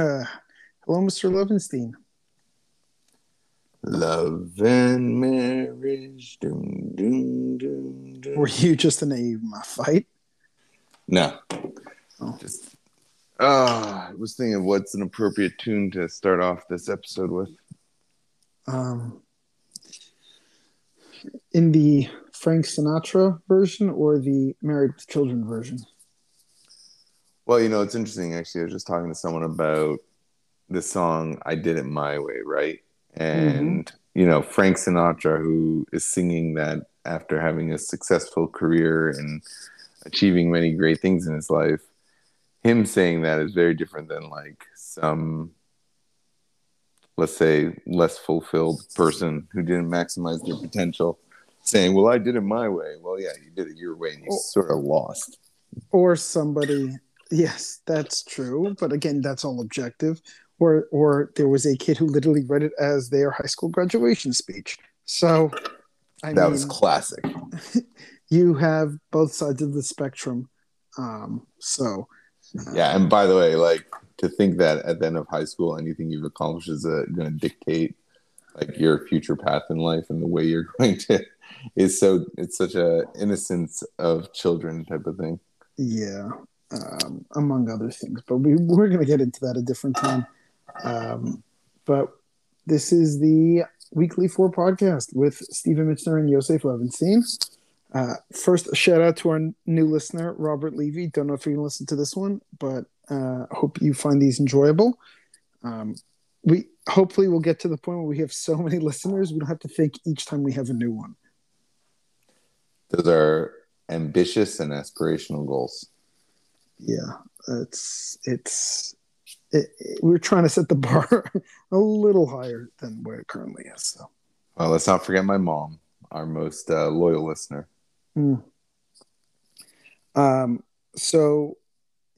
Hello, Mr. Levinstein. Love and marriage. Doom, doom, doom, doom. Were you just in a fight? No. Oh. Just uh, I was thinking what's an appropriate tune to start off this episode with. Um, in the Frank Sinatra version or the Married with Children version? Well, you know, it's interesting actually. I was just talking to someone about the song I Did It My Way, right? Mm-hmm. And you know, Frank Sinatra who is singing that after having a successful career and achieving many great things in his life him saying that is very different than like some let's say less fulfilled person who didn't maximize their potential saying well i did it my way well yeah you did it your way and you sort of lost Or somebody, yes, that's true. But again, that's all objective. Or, or there was a kid who literally read it as their high school graduation speech. So, I that mean, was classic you have both sides of the spectrum. Um, so, yeah and by the way like to think that at the end of high school anything you've accomplished is uh, going to dictate like your future path in life and the way you're going to is so it's such a innocence of children type of thing yeah, um, among other things. But we, we're going to get into that a different time. Um, but this is the weekly four podcast with Stephen Mitchner and Yosef Levinstein. Uh, first, shout out to our new listener, Robert Levy. Don't know if going to listen to this one, but uh, hope you find these enjoyable. Um, we hopefully we'll get to the point where we have so many listeners we don't have to think each time we have a new one. those are ambitious and aspirational goals yeah it's it's it, it- we're trying to set the bar a little higher than where it currently is so. Well let's not forget my mom our most uh, loyal listener. Um so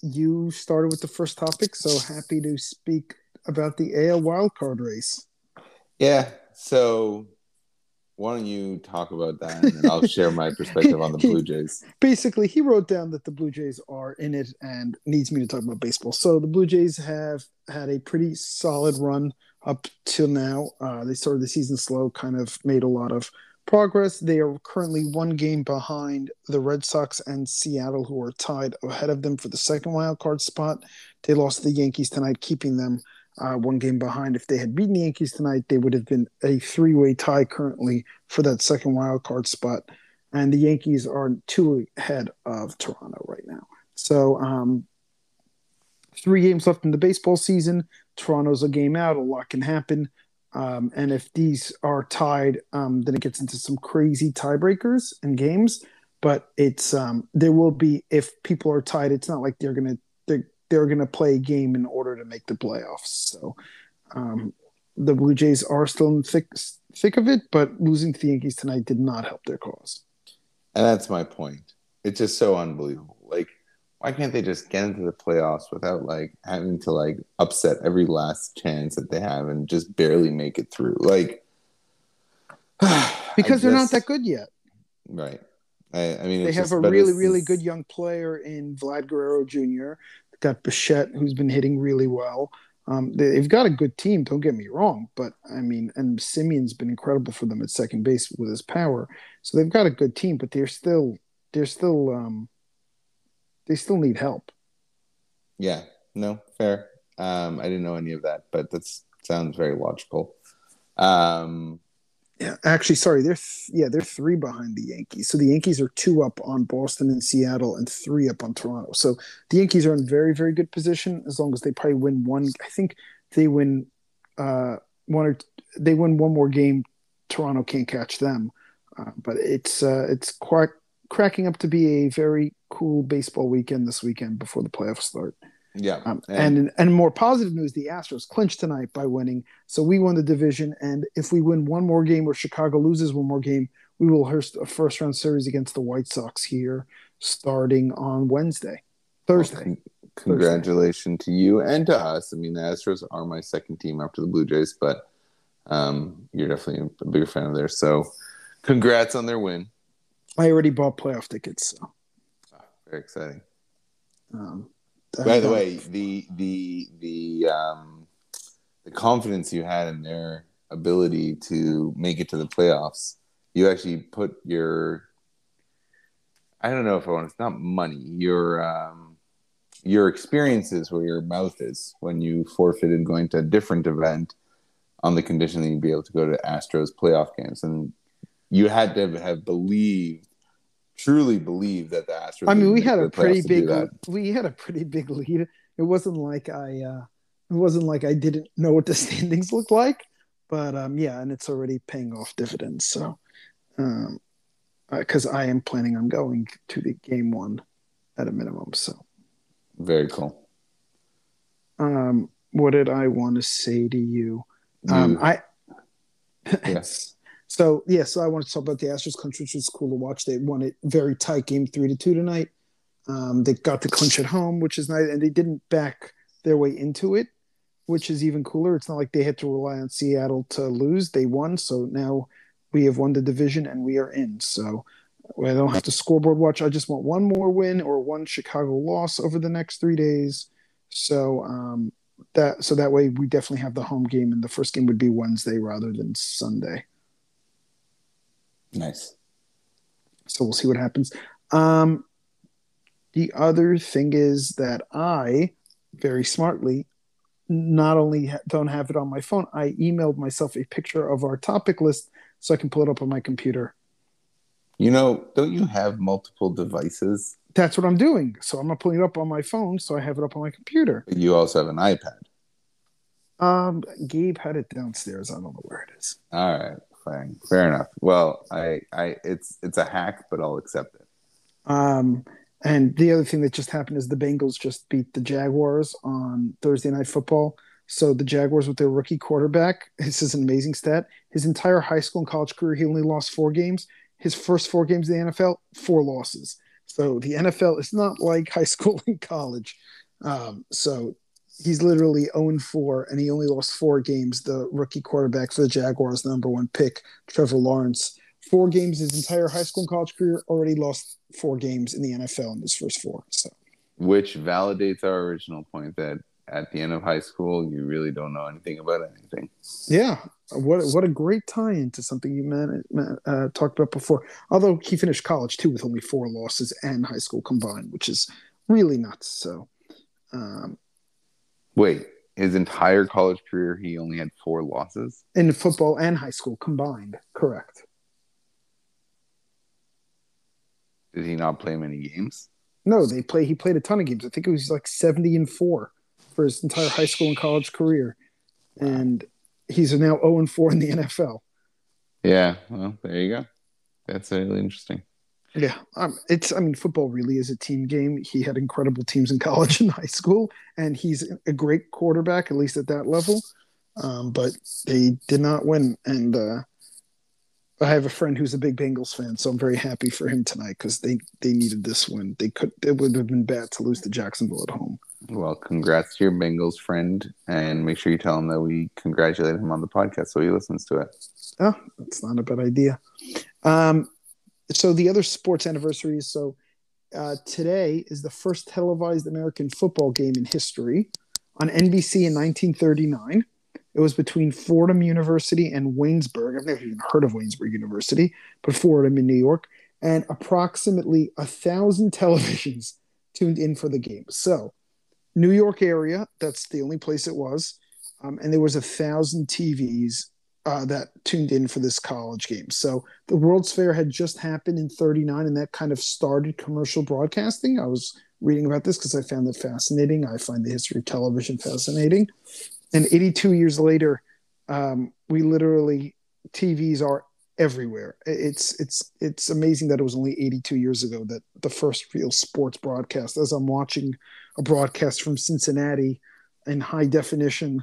you started with the first topic so happy to speak about the AL wildcard race. Yeah so why don't you talk about that and i'll share my perspective on the blue jays. basically he wrote down that the blue jays are in it and needs me to talk about baseball. So the blue jays have had a pretty solid run up till now. Uh, they started the season slow kind of made a lot of progress. They are currently one game behind the red sox and seattle who are tied ahead of them for the second wild card spot. They lost to the yankees tonight keeping them uh, one game behind if they had beaten the yankees tonight they would have been a three-way tie currently for that second wild card spot and the Yankees are two ahead of Toronto right now. So, um, three games left in the baseball season. Toronto's a game out. A lot can happen. Um, and if these are tied, um, then it gets into some crazy tiebreakers and games. But it's um, there will be if people are tied. It's not like they're gonna they're, they're gonna play a game in order to make the playoffs. So um, the Blue Jays are still in the thick thick of it, but losing to the Yankees tonight did not help their cause. And that's my point. It's just so unbelievable. Like, why can't they just get into the playoffs without like having to like upset every last chance that they have and just barely make it through? Like, because I they're not that good yet. right. I, I mean, They have just- a really, really good young player in Vlad Guerrero Jr. Got Bichette, who's been hitting really well. Um, they- they've got a good team. Don't get me wrong, but I mean, and Semien's been incredible for them at second base with his power. So they've got a good team, but they're still, they're still, um, they still need help. Yeah. No, fair. Um, I didn't know any of that, but that sounds very logical. Um, Yeah, actually, sorry, they're th- yeah they're three behind the Yankees. So the Yankees are two up on Boston and Seattle, and three up on Toronto. So the Yankees are in very very good position as long as they probably win one. I think they win uh, one or they win one more game. Toronto can't catch them, uh, but it's uh, it's quite cracking up to be a very cool baseball weekend this weekend before the playoffs start. Yeah. Um, and and more positive news: the Astros clinched tonight by winning, so we won the division. And if we win one more game, or Chicago loses one more game, we will host a first round series against the White Sox here, starting on Wednesday, Thursday. Con- congratulations to you and to us. I mean, the Astros are my second team after the Blue Jays, but um, you're definitely a bigger fan of theirs. So, congrats on their win. I already bought playoff tickets. So, Very exciting. um, By the way, the the the the um, the confidence you had in their ability to make it to the playoffs. You actually put your I don't know if I want it's not money, your um, your experiences where your mouth is when you forfeited going to a different event on the condition that you'd be able to go to Astros playoff games. And you had to have believed truly believe that the Astros. I mean, we had a pretty big we had a pretty big lead. It wasn't like I uh it wasn't like I didn't know what the standings looked like, but um yeah, and it's already paying off dividends. So um because uh, I am planning on going to the game one at a minimum. So very cool. Um, what did I want to say to you? Um, I yes. So yeah, so I want to talk about the Astros clinch, which was cool to watch. They won it very tight, game three to two tonight. Um, they got the clinch at home, which is nice, and they didn't back their way into it, which is even cooler. It's not like they had to rely on Seattle to lose; they won. So now we have won the division and we are in. So I don't have to scoreboard watch. I just want one more win or one Chicago loss over the next three days. So um, that so that way we definitely have the home game, and the first game would be Wednesday rather than Sunday. Nice. So we'll see what happens. Um, the other thing is that I very smartly not only don't have it on my phone, I emailed myself a picture of our topic list so I can pull it up on my computer. You know, don't you have multiple devices? That's what I'm doing. So I'm not pulling it up on my phone, so I have it up on my computer. You also have an iPad. Um, Gabe had it downstairs. I don't know where it is. All right fine. Fair enough. Well, I, I, it's, it's a hack, but I'll accept it. Um, and the other thing that just happened is the Bengals just beat the Jaguars on Thursday Night Football. So the Jaguars with their rookie quarterback, this is an amazing stat. His entire high school and college career, he only lost four games. His first four games in the NFL, four losses. So the NFL is not like high school and college. Um, so he's literally 0 4, and he only lost four games. The rookie quarterback for the Jaguars, the number one pick, Trevor Lawrence. Four games his entire high school and college career, already lost four games in the NFL in his first four. So, which validates our original point that at the end of high school, you really don't know anything about anything. Yeah, what what a great tie into something you man, uh, talked about before. Although he finished college too with only four losses and high school combined, which is really nuts. So, um, Wait, his entire college career, he only had four losses in football and high school combined. Correct. Did he not play many games? No, they play. He played a ton of games. I think it was like seventy and four for his entire high school and college career, and he's now zero oh and four in the NFL. Yeah, well, there you go. That's really interesting. Yeah, um, it's. I mean, football really is a team game. He had incredible teams in college and high school, and he's a great quarterback, at least at that level. Um, but they did not win, and uh, I have a friend who's a big Bengals fan, so I'm very happy for him tonight because they they needed this win. They could. It would have been bad to lose to Jacksonville at home. Well, congrats to your Bengals friend, and make sure you tell him that we congratulate him on the podcast so he listens to it. Oh, that's not a bad idea. Um, so the other sports anniversaries. So uh, today is the first televised American football game in history on NBC in 1939. It was between Fordham University and Waynesburg. I've never even heard of Waynesburg University, but Fordham in New York. And approximately a thousand televisions tuned in for the game. So, New York area, that's the only place it was. Um, and there was a thousand TVs uh, that tuned in for this college game. So the World's Fair had just happened in 39, and that kind of started commercial broadcasting. I was reading about this because I found it fascinating. I find the history of television fascinating. And 82 years later, um, we literally TVs are everywhere. It's it's it's amazing that it was only 82 years ago that the first real sports broadcast. As I'm watching a broadcast from Cincinnati in high definition,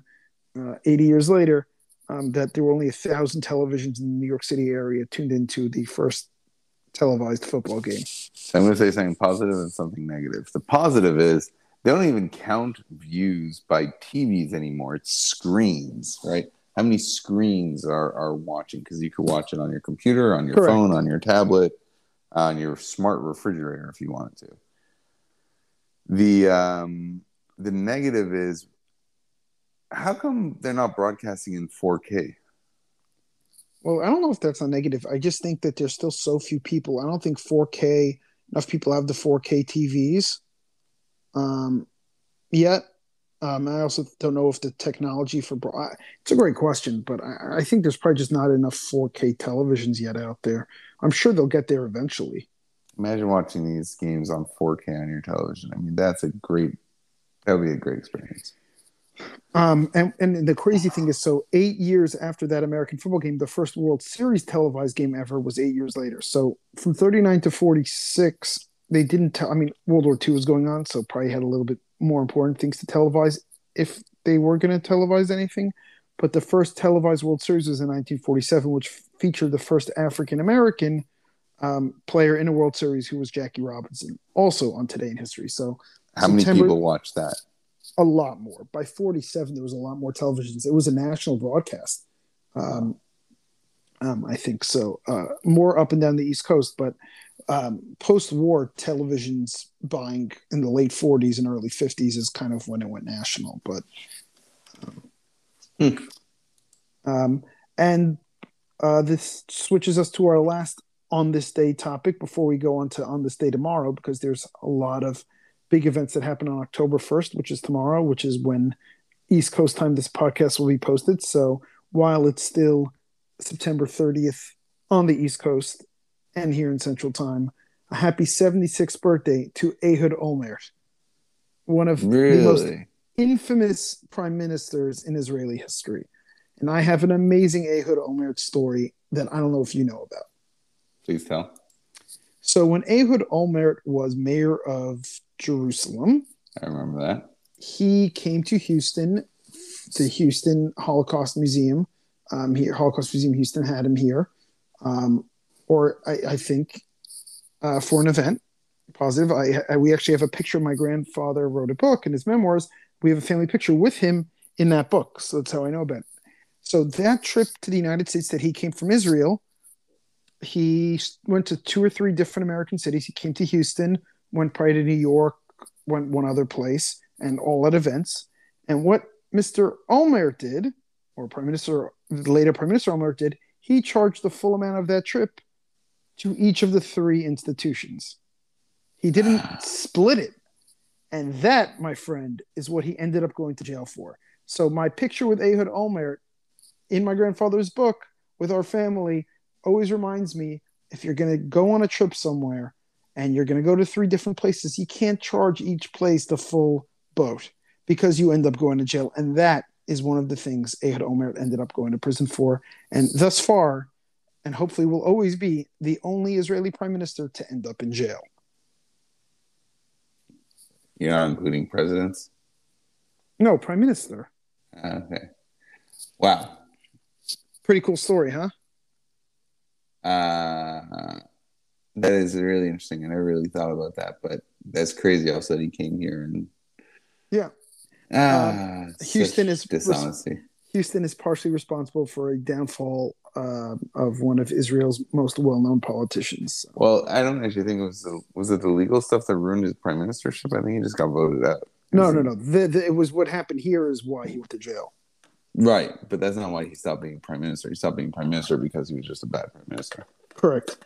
uh, 80 years later, um, that there were only a thousand televisions in the New York City area tuned into the first televised football game. So I'm going to say something positive and something negative. The positive is they don't even count views by TVs anymore. It's screens, right? How many screens are, are watching? Because you could watch it on your computer, on your Correct. phone, on your tablet, on your smart refrigerator if you wanted to. The um, the negative is how come they're not broadcasting in 4K? Well, I don't know if that's a negative. I just think that there's still so few people. I don't think 4K enough people have the 4K TVs um, yet. Um, I also don't know if the technology for it's a great question, but I, I, think there's probably just not enough 4K televisions yet out there. I'm sure they'll get there eventually. Imagine watching these games on 4K on your television. I mean, that's a great. That would be a great experience. Um, and, and the crazy thing is, so eight years after that American football game, the first World Series televised game ever was eight years later. So from 39 to 46, they didn't tell. I mean, World War II was going on, so probably had a little bit more important things to televise if they were going to televise anything. But the first televised World Series was in 1947, which featured the first African American um, player in a World Series, who was Jackie Robinson, also on Today in History. So, how September, many people watched that? A lot more. By 47, there was a lot more televisions. It was a national broadcast. Um, um, I think so. Uh, more up and down the East Coast, but um, post-war televisions buying in the late 40s and early 50s is kind of when it went national. But hmm. um, and uh, this switches us to our last on this day topic before we go on to on this day tomorrow because there's a lot of big events that happen on October 1st, which is tomorrow, which is when East Coast time this podcast will be posted. So while it's still September 30th on the East Coast and here in Central Time, a happy 76th birthday to Ehud Olmert, one of really? the most infamous prime ministers in Israeli history. And I have an amazing Ehud Olmert story that I don't know if you know about. Please tell. So when Ehud Olmert was mayor of Jerusalem. I remember that. He came to Houston, the Houston Holocaust Museum. Um, here, Holocaust Museum Houston had him here, um, or I, I think uh, for an event. Positive. I, I, we actually have a picture. Of my grandfather wrote a book in his memoirs. We have a family picture with him in that book, so that's how I know about it. So that trip to the United States that he came from Israel, he went to two or three different American cities. He came to Houston, went probably to New York, went one other place, and all at events. And what Mr. Olmert did, or Prime Minister, the later Prime Minister Olmert did, he charged the full amount of that trip to each of the three institutions. He didn't split it. And that, my friend, is what he ended up going to jail for. So my picture with Ehud Olmert in my grandfather's book with our family always reminds me if you're going to go on a trip somewhere, and you're going to go to three different places, you can't charge each place the full boat because you end up going to jail. And that is one of the things Ehud Olmert ended up going to prison for. And thus far, and hopefully will always be, the only Israeli prime minister to end up in jail. You're not including presidents? No, prime minister. Okay. Wow. Pretty cool story, huh? Uh, that is really interesting. I never really thought about that, but that's crazy. Also, that he came here and yeah, ah, um, Houston is dishonesty. Houston is partially responsible for a downfall uh, of one of Israel's most well-known politicians. Well, I don't actually think it was the, was it the legal stuff that ruined his prime ministership. I think he just got voted out. No, no, no. The, the, it was what happened here is why he went to jail. Right, but that's not why he stopped being prime minister. He stopped being prime minister because he was just a bad prime minister. Correct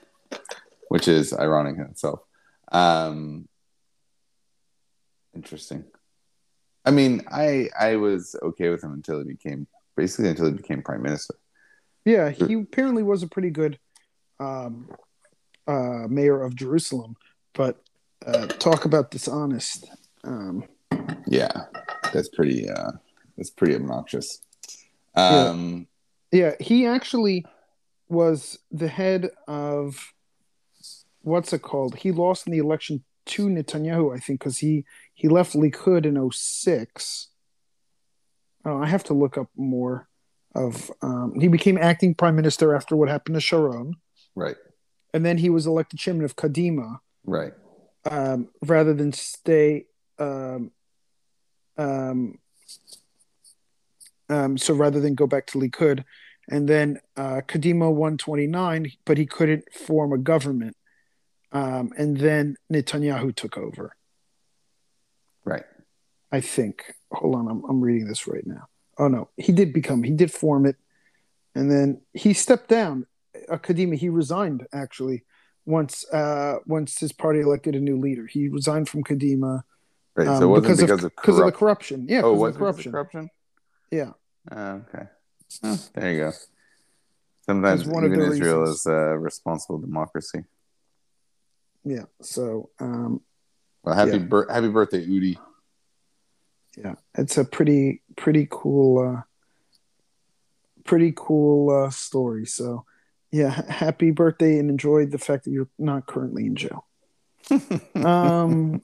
which is ironic in itself. Um, interesting. I mean, I I was okay with him until he became basically until he became prime minister. Yeah, he apparently was a pretty good um, uh, mayor of Jerusalem, but uh, talk about dishonest. Um, yeah, that's pretty. Uh, that's pretty obnoxious. Um, yeah. yeah, he actually was the head of what's it called? He lost in the election to Netanyahu, I think, because he he left Likud in 06. Oh, I have to look up more of. Um, he became acting prime minister after what happened to Sharon. Right. And then he was elected chairman of Kadima. Right. Um, rather than stay. Um, um, um, so rather than go back to Likud, and then uh, Kadima 129, but he couldn't form a government um, and then Netanyahu took over. Right. I think. Hold on, I'm, I'm reading this right now. Oh no, he did become. He did form it, and then he stepped down. Kadima, he resigned actually once uh, once his party elected a new leader. He resigned from Kadima. Right. Um, so it wasn't because, because of, of, because of the corruption. Yeah. Oh, what corruption? corruption? Yeah. Uh, okay. Oh, there you go. Sometimes one even Israel reasons. is a responsible democracy. Yeah. So. Um, well, happy yeah. happy birthday, Udi. Yeah, it's a pretty pretty cool, uh, pretty cool uh, story. So, yeah, happy birthday and enjoy the fact that you're not currently in jail. um,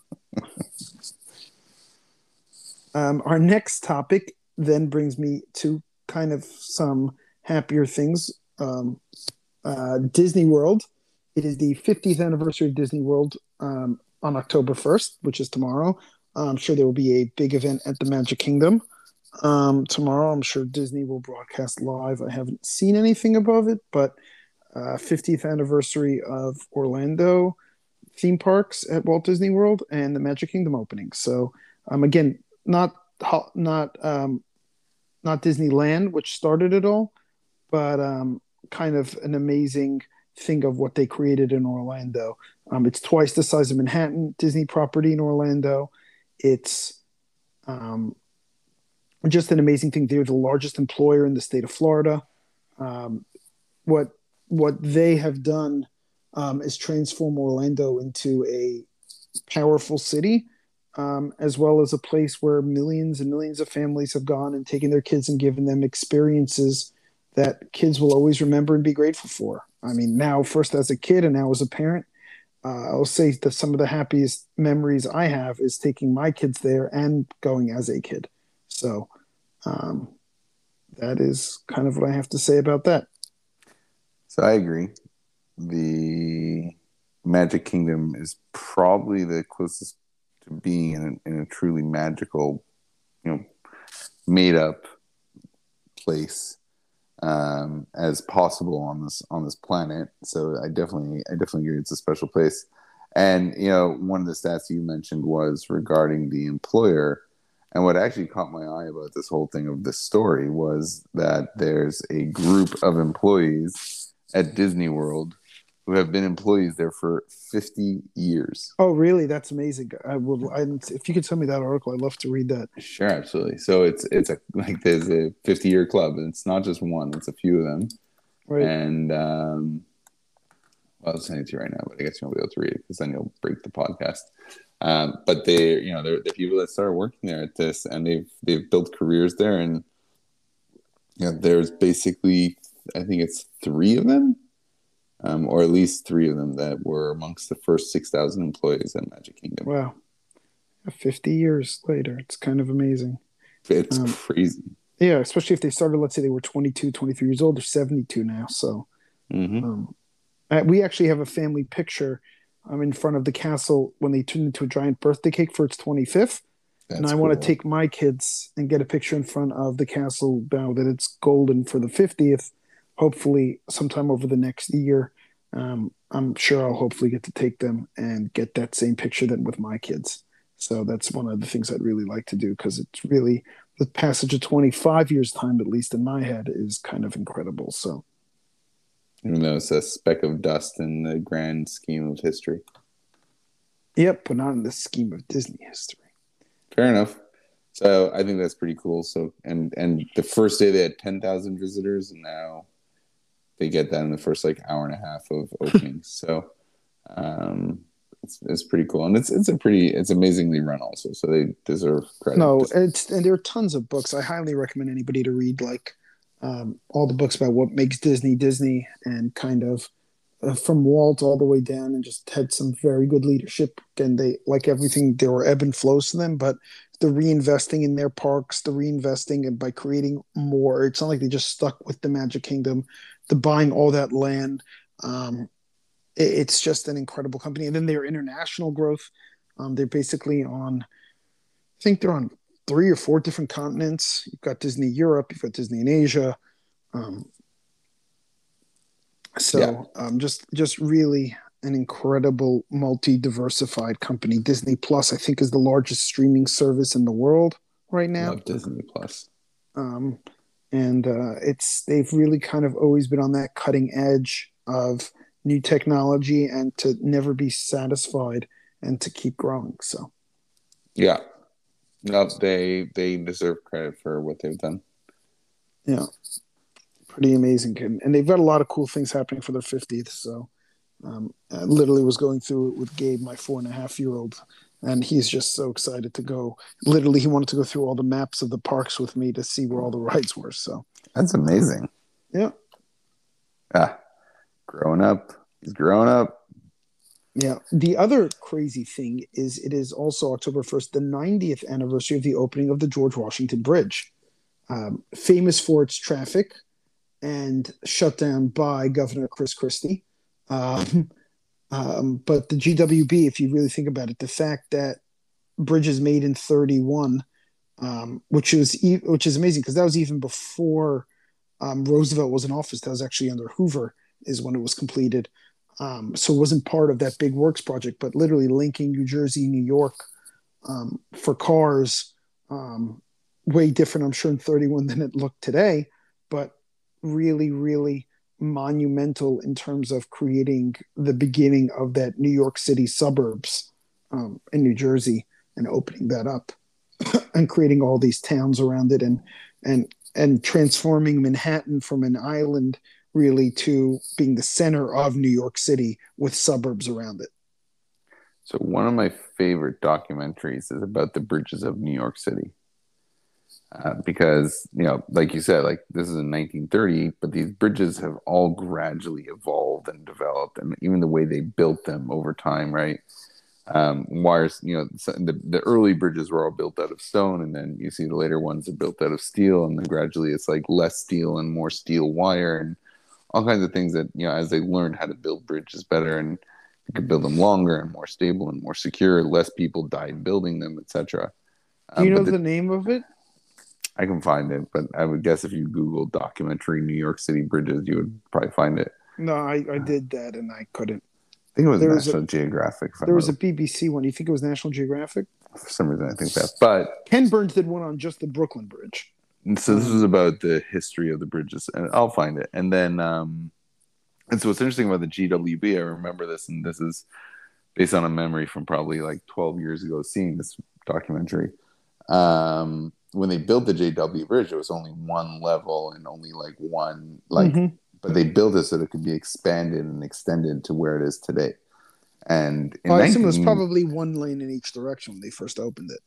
um, our next topic then brings me to kind of some happier things. Um, uh, Disney World. It is the 50th anniversary of Disney World um, on October 1st, which is tomorrow. I'm sure there will be a big event at the Magic Kingdom um, tomorrow. I'm sure Disney will broadcast live. I haven't seen anything above it, but uh, 50th anniversary of Orlando theme parks at Walt Disney World and the Magic Kingdom opening. So, um, again, not not um, not Disneyland, which started it all, but um, kind of an amazing thing of what they created in Orlando. Um, it's twice the size of Manhattan Disney property in Orlando. It's um, just an amazing thing. They're the largest employer in the state of Florida. Um, what what they have done um, is transform Orlando into a powerful city, um, as well as a place where millions and millions of families have gone and taken their kids and given them experiences that kids will always remember and be grateful for. I mean, now first as a kid and now as a parent, uh, I'll say that some of the happiest memories I have is taking my kids there and going as a kid. So um, that is kind of what I have to say about that. So I agree. The Magic Kingdom is probably the closest to being in a, in a truly magical, you know, made up place um, as possible on this on this planet. So I definitely I definitely agree it's a special place. And you know, one of the stats you mentioned was regarding the employer. And what actually caught my eye about this whole thing of this story was that there's a group of employees at Disney World who have been employees there for 50 years. Oh, really? That's amazing. I would, I, if you could send me that article, I'd love to read that. Sure, absolutely. So it's it's a like there's a 50 year club, and it's not just one; it's a few of them. Right. And um, well, I'll send it to you right now, but I guess you won't be able to read it because then you'll break the podcast. Um, but they, you know, they're the people that started working there at this, and they've they've built careers there, and you know, there's basically I think it's three of them um, or at least three of them that were amongst the first 6,000 employees at Magic Kingdom. Wow. 50 years later. It's kind of amazing. It's um, crazy. Yeah, especially if they started, let's say they were 22, 23 years old. They're 72 now. So mm-hmm. um, we actually have a family picture um, in front of the castle when they turned into a giant birthday cake for its 25th. That's and I cool. want to take my kids and get a picture in front of the castle now that it's golden for the 50th hopefully sometime over the next year um, i'm sure i'll hopefully get to take them and get that same picture then with my kids. So that's one of the things i'd really like to do because it's really the passage of 25 years time at least in my head is kind of incredible. So even though it's a speck of dust in the grand scheme of history. Yep but not in the scheme of disney history. Fair enough. So i think that's pretty cool. So and and the first day they had 10,000 visitors and now they get that in the first like hour and a half of opening. so um, it's, it's pretty cool, and it's it's a pretty it's amazingly run also. So they deserve credit. No, it's and there are tons of books. I highly recommend anybody to read like um, all the books about what makes Disney Disney and kind of uh, from Walt all the way down, and just had some very good leadership. And they like everything. There were ebb and flows to them, but the reinvesting in their parks, the reinvesting and by creating more. It's not like they just stuck with the Magic Kingdom the buying all that land. Um, it, it's just an incredible company. And then their international growth. Um, they're basically on, I think they're on three or four different continents. You've got Disney Europe, you've got Disney in Asia. Um, so yeah. um, just just really an incredible multi-diversified company. Disney Plus, I think, is the largest streaming service in the world right now. Love Disney Plus. Um, and uh, it's they've really kind of always been on that cutting edge of new technology and to never be satisfied and to keep growing. So, yeah, no, they they deserve credit for what they've done. Yeah, pretty amazing, and they've got a lot of cool things happening for their fiftieth. So, um, I literally was going through it with Gabe, my four and a half year old, and he's just so excited to go. Literally, he wanted to go through all the maps of the parks with me to see where all the rides were. So that's amazing. Yeah. Ah, growing up, he's growing up. Yeah. The other crazy thing is it is also October 1st, the 90th anniversary of the opening of the George Washington Bridge, um, famous for its traffic and shut down by Governor Chris Christie. Um, um, but the GWB, if you really think about it, the fact that bridges made in 31, um, which was e- which is amazing because that was even before um, Roosevelt was in office. That was actually under Hoover is when it was completed. Um, so it wasn't part of that big works project, but literally linking New Jersey, New York um, for cars, um, way different, I'm sure, in 31 than it looked today, but really, really monumental in terms of creating the beginning of that New York City suburbs um, in New Jersey and opening that up and creating all these towns around it and and and transforming Manhattan from an island really to being the center of New York City with suburbs around it. So one of my favorite documentaries is about the bridges of New York City. Uh, because you know, like you said, like this is in 1930, but these bridges have all gradually evolved and developed, and even the way they built them over time, right? Um, wires, you know, the, the early bridges were all built out of stone, and then you see the later ones are built out of steel, and then gradually it's like less steel and more steel wire, and all kinds of things that you know, as they learned how to build bridges better and they could build them longer and more stable and more secure, less people died building them, etc. Do you um, know the, the name of it? I can find it, but I would guess if you Google documentary New York City bridges, you would probably find it. No, I, I did that and I couldn't. I think it was there National was a, Geographic. There was a BBC one. You think it was National Geographic? For some reason, I think that. But Ken Burns did one on just the Brooklyn Bridge. so this was about the history of the bridges, and I'll find it. And then, um, and so what's interesting about the GWB, I remember this, and this is based on a memory from probably like 12 years ago, seeing this documentary. Um, when they built the GW Bridge, it was only one level and only like one like, mm-hmm. but they built it so that it could be expanded and extended to where it is today. And in well, I 19, assume it was probably one lane in each direction when they first opened it.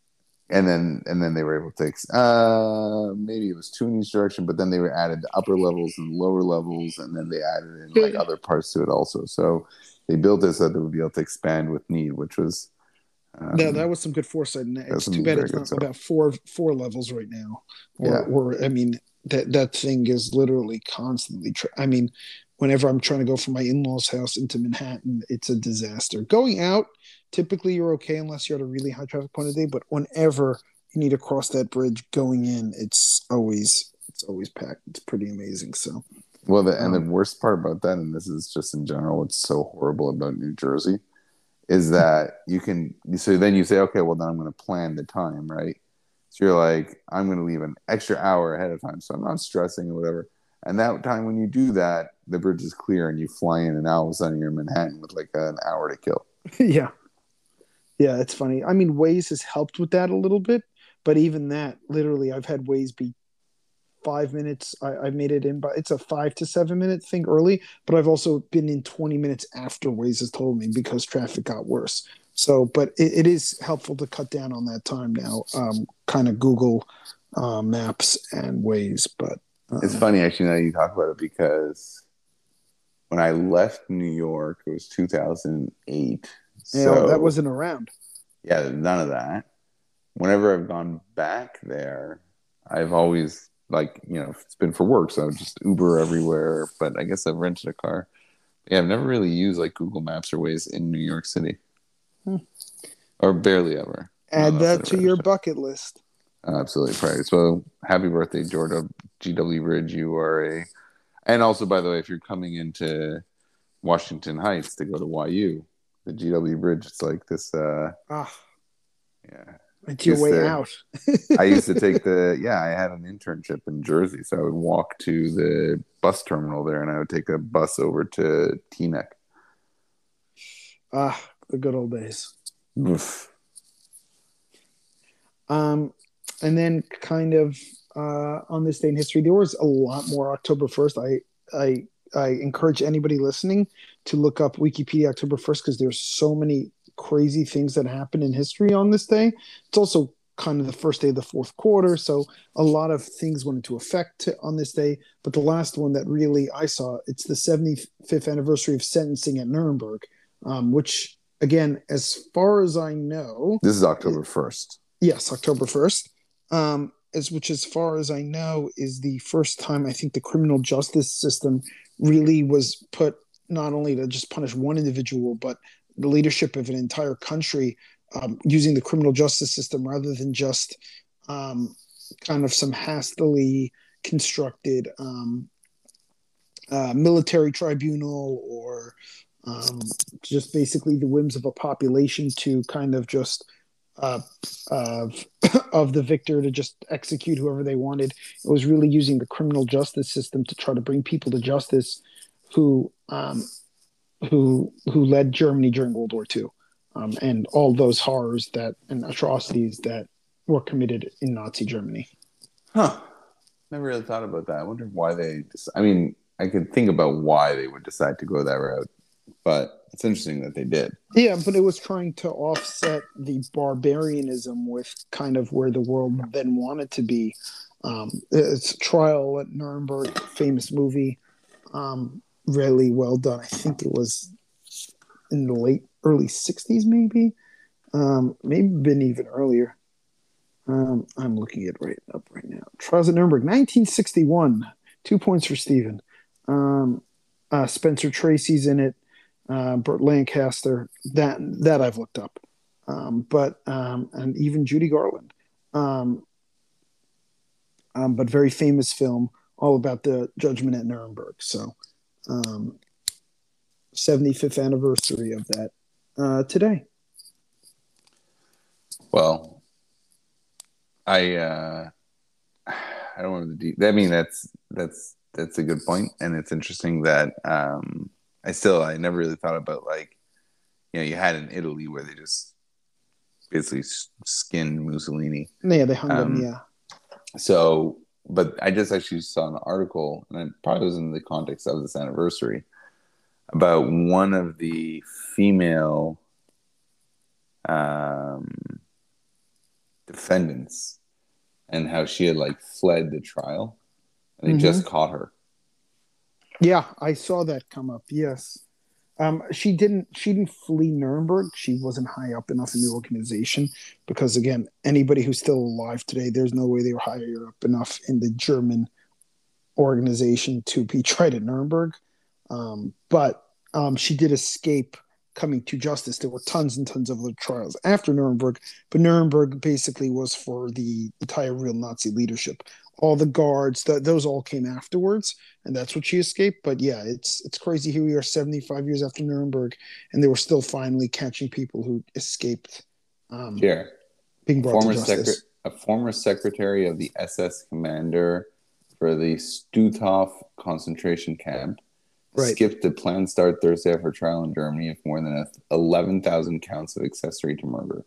And then and then they were able to uh maybe it was two in each direction, but then they were added upper levels and lower levels, and then they added in like other parts to it also. So they built it so that they would be able to expand with need, which was um, that, that was some good foresight. And it's too bad it's not stuff. about four four levels right now. Or, yeah. or I mean, that that thing is literally constantly. Tra- I mean, whenever I'm trying to go from my in-laws' house into Manhattan, it's a disaster. Going out, typically you're okay unless you're at a really high traffic point of day. But whenever you need to cross that bridge going in, it's always it's always packed. It's pretty amazing. So. Well, the, and the um, worst part about that, and this is just in general, what's so horrible about New Jersey, is that you can so then you say okay well then i'm going to plan the time right? So you're like i'm going to leave an extra hour ahead of time so i'm not stressing or whatever. And that time when you do that the bridge is clear and you fly in and all of a sudden you're in manhattan with like an hour to kill. Yeah. Yeah it's funny. I mean waze has helped with that a little bit but even that literally i've had waze be five minutes. I, I made it in, but it's a five to seven minute thing early. But I've also been in 20 minutes after Waze has told me because traffic got worse. So, but it, it is helpful to cut down on that time now. Um, kind of Google uh, Maps and Waze, but uh, it's funny actually now you talk about it because when I left New York, it was 2008. Yeah, so, that wasn't around. Yeah, none of that. Whenever I've gone back there, I've always like you know it's been for work so just uber everywhere but i guess i've rented a car. Yeah i've never really used like google maps or Waze in new york city. Hmm. or barely ever. Add that to your bucket list. Uh, absolutely right so happy birthday georgia. Gw bridge you are a and also by the way if you're coming into washington heights to go to yu the gw bridge it's like this uh ah. yeah It's your way to- out. I used to take the yeah, I had an internship in Jersey, so I would walk to the bus terminal there and I would take a bus over to Teaneck. Ah, the good old days. Oof. Um, and then kind of uh, on this day in history, there was a lot more October first. I I I encourage anybody listening to look up Wikipedia October first because there's so many crazy things that happen in history on this day. It's also kind of the first day of the fourth quarter, so a lot of things went into effect on this day. But the last one that really I saw, it's the 75th anniversary of sentencing at Nuremberg, um, which again, as far as I know, This is October first. Yes, October first. Um, as which, as far as I know, is the first time I think the criminal justice system really was put not only to just punish one individual, but the leadership of an entire country um, using the criminal justice system rather than just um, kind of some hastily constructed um, uh, military tribunal or um, just basically the whims of a population to kind of just uh, of of the victor to just execute whoever they wanted. It was really using the criminal justice system to try to bring people to justice who um, who who led Germany during World War II, um, and all those horrors that and atrocities that were committed in Nazi Germany. Huh. Never really thought about that. I wonder why they. dec- I mean, I could think about why they would decide to go that route, but it's interesting that they did. Yeah, but it was trying to offset the barbarianism with kind of where the world then wanted to be. Um, it's Trial at Nuremberg, famous movie, um, really well done. I think it was in the late early '60s, maybe, um, maybe been even earlier. Um, I'm looking it right up right now. Trials at Nuremberg, 1961. Two points for Steven. Um, uh, Spencer Tracy's in it uh, Burt Lancaster. That that I've looked up, um, but um, and even Judy Garland. Um, um, but very famous film, all about the judgment at Nuremberg. So, um, 75th anniversary of that uh, today. Well, I uh, I don't want to. De- I mean, that's that's that's a good point, and it's interesting that um, I still I never really thought about like you know you had in Italy where they just basically skinned Mussolini. Yeah, they hung Um, them. Yeah, So, but I just actually saw an article, and it probably was in the context of this anniversary, about one of the female um, defendants and how she had like fled the trial, and they Mhm. just caught her. yeah, I saw that come up. Yes. Um, she didn't. She didn't flee Nuremberg. She wasn't high up enough in the organization because, again, anybody who's still alive today, there's no way they were higher up enough in the German organization to be tried at Nuremberg. Um, but um, she did escape coming to justice. There were tons and tons of other trials after Nuremberg, but Nuremberg basically was for the entire real Nazi leadership. All the guards, th- those all came afterwards, and that's what she escaped. But yeah, it's it's crazy. Here we are, seventy five years after Nuremberg, and they were still finally catching people who escaped um, Here, being brought former to justice. secret, a former secretary of the SS commander for the Stutthof concentration camp Right. skipped the planned start Thursday of her trial in Germany of more than 11,000 counts of accessory to murder.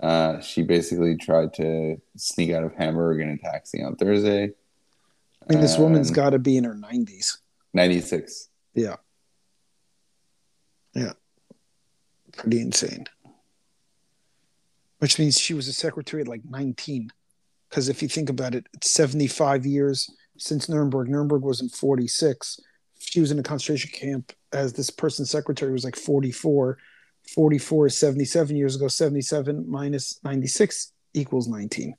Uh, she basically tried to sneak out of Hamburg in a taxi on Thursday. I mean, this woman's got to be in her nineties. 96. Yeah, yeah, pretty insane. Which means she was a secretary at like nineteen. Because if you think about it, it's seventy five years since Nuremberg. Nuremberg was in forty six. She was in a concentration camp as this person's secretary was like 44. 44 is 77 years ago. 77 minus 96 equals 19.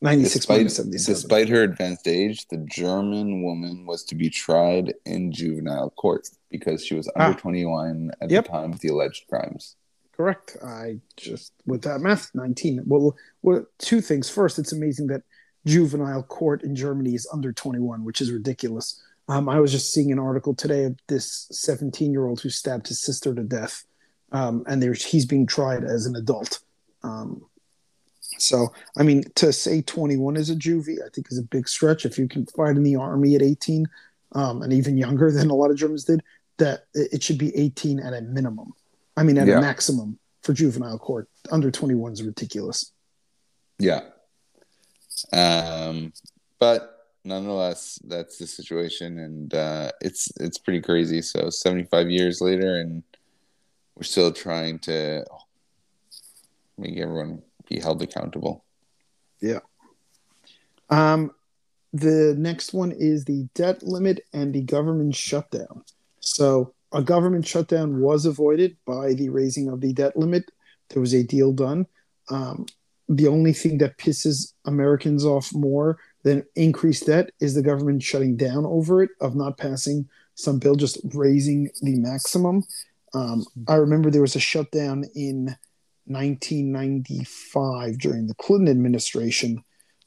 96 Despite, minus 77. despite her advanced age, the German woman was to be tried in juvenile court because she was under Ah. 21 at Yep. the time of the alleged crimes. Correct. I just with that math, nineteen. Well, well, two things. First, it's amazing that juvenile court in Germany is under twenty-one, which is ridiculous. Um, I was just seeing an article today of this seventeen-year-old who stabbed his sister to death, um, and there's he's being tried as an adult. Um, So, I mean, to say 21 is a juvie, I think is a big stretch. If you can fight in the army at 18, um, and even younger than a lot of Germans did, that it should be 18 at a minimum. I mean, at yeah. a maximum for juvenile court. Under 21 is ridiculous. Yeah. Um, but nonetheless, that's the situation, and uh, it's it's pretty crazy. So 75 years later, and we're still trying to make everyone be held accountable. Yeah. Um, the next one is the debt limit and the government shutdown. So a government shutdown was avoided by the raising of the debt limit. There was a deal done. Um, the only thing that pisses Americans off more than increased debt is the government shutting down over it, of not passing some bill, just raising the maximum. Um, I remember there was a shutdown in 1995 during the Clinton administration,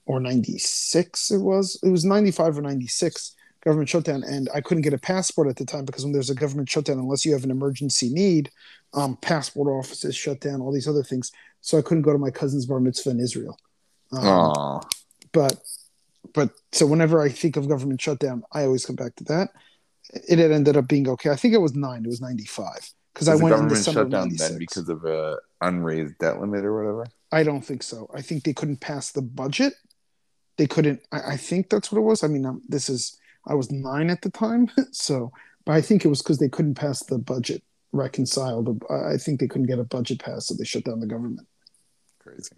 or 96 it was. It was 95 or 96 government shutdown, and I couldn't get a passport at the time because when there's a government shutdown, unless you have an emergency need, um, passport offices shut down, all these other things. So I couldn't go to my cousin's bar mitzvah in Israel. Um, but but so whenever I think of government shutdown, I always come back to that. It had ended up being okay. I think it was nine. It was ninety five because I went in the summer shutdown then because of a unraised debt limit or whatever. I don't think so. I think they couldn't pass the budget. They couldn't. I, I think that's what it was. I mean, um, this is I was nine at the time, so but I think it was because they couldn't pass the budget reconciled. I think they couldn't get a budget passed, so they shut down the government. Crazy.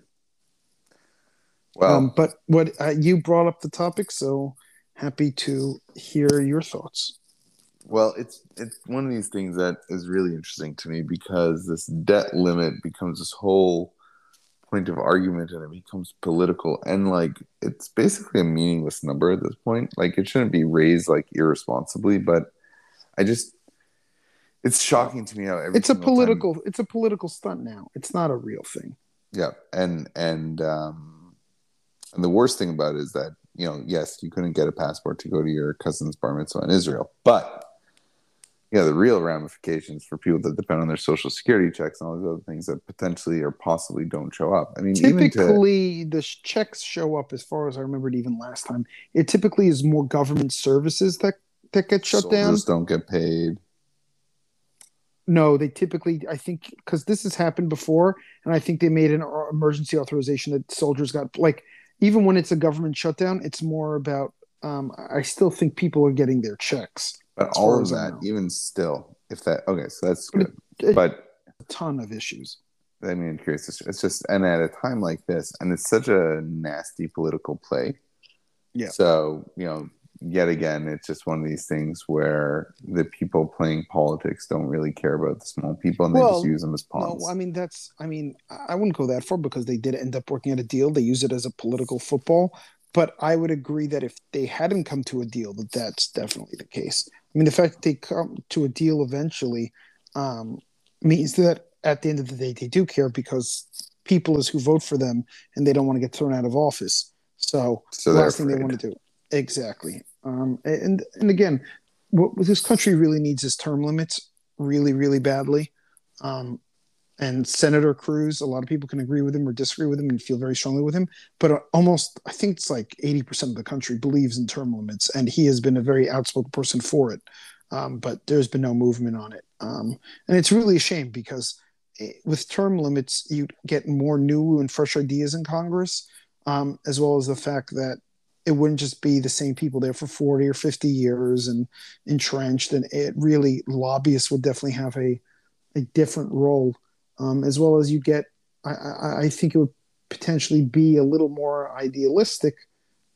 Well, um, but what uh, you brought up the topic, so happy to hear your thoughts. Well, it's it's one of these things that is really interesting to me because this debt limit becomes this whole point of argument and it becomes political and like it's basically a meaningless number at this point. Like it shouldn't be raised like irresponsibly, but I just it's shocking to me how it's a political time... it's a political stunt now. It's not a real thing. Yeah, and and um and the worst thing about it is that you know yes you couldn't get a passport to go to your cousin's bar mitzvah in Israel, but yeah, the real ramifications for people that depend on their social security checks and all these other things that potentially or possibly don't show up. I mean, typically to... the checks show up as far as I remembered even last time. It typically is more government services that that get shut down. Don't get paid. No, they typically, I think, because this has happened before, and I think they made an emergency authorization that soldiers got like even when it's a government shutdown, it's more about. Um, I still think people are getting their checks. But all of that, even still, if that okay, so that's good. It, but a ton of issues. I mean, curious. It's just, and at a time like this, and it's such a nasty political play. Yeah. So you know, yet again, it's just one of these things where the people playing politics don't really care about the small people, and well, they just use them as pawns. No, I mean that's. I mean, I wouldn't go that far because they did end up working at a deal. They use it as a political football. But I would agree that if they hadn't come to a deal, that that's definitely the case. I mean, the fact that they come to a deal eventually um, means that at the end of the day, they do care because people is who vote for them, and they don't want to get thrown out of office. So, so the last thing they want to do, exactly. Um, and and again, what this country really needs is term limits, really, really badly. Um, and Senator Cruz, a lot of people can agree with him or disagree with him and feel very strongly with him. But uh, almost, I think it's like 80% of the country believes in term limits, and he has been a very outspoken person for it. Um, but there's been no movement on it. Um, and it's really a shame because eh, with term limits, you get more new and fresh ideas in Congress, um, as well as the fact that it wouldn't just be the same people there for 40 or 50 years and entrenched. And it really, lobbyists would definitely have a, a different role um, as well as you get. I, I, I, think it would potentially be a little more idealistic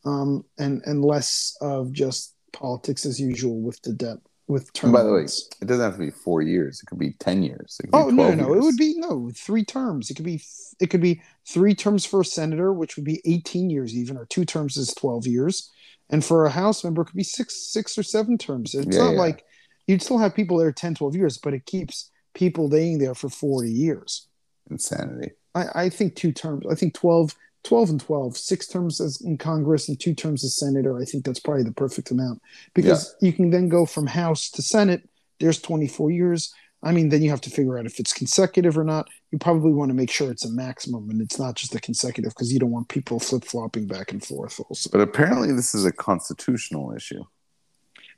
um, and and less of just politics as usual with the debt with terms. By the way, it doesn't have to be four years. It could be ten years. oh no, no, years. it would be no three terms. It could be it could be three terms for a senator, which would be eighteen years even, or two terms is twelve years, and for a House member, it could be six six or seven terms. It's yeah, not yeah. like you'd still have people there 10, 12 years, but it keeps people being there for 40 years. Insanity. I, I think two terms. I think 12, 12 and 12, six terms as in Congress and two terms as senator. I think that's probably the perfect amount because yeah. you can then go from House to Senate. There's 24 years. I mean, then you have to figure out if it's consecutive or not. you probably want to make sure it's a maximum and it's not just a consecutive because you don't want people flip flopping back and forth. Also, but apparently this is a constitutional issue.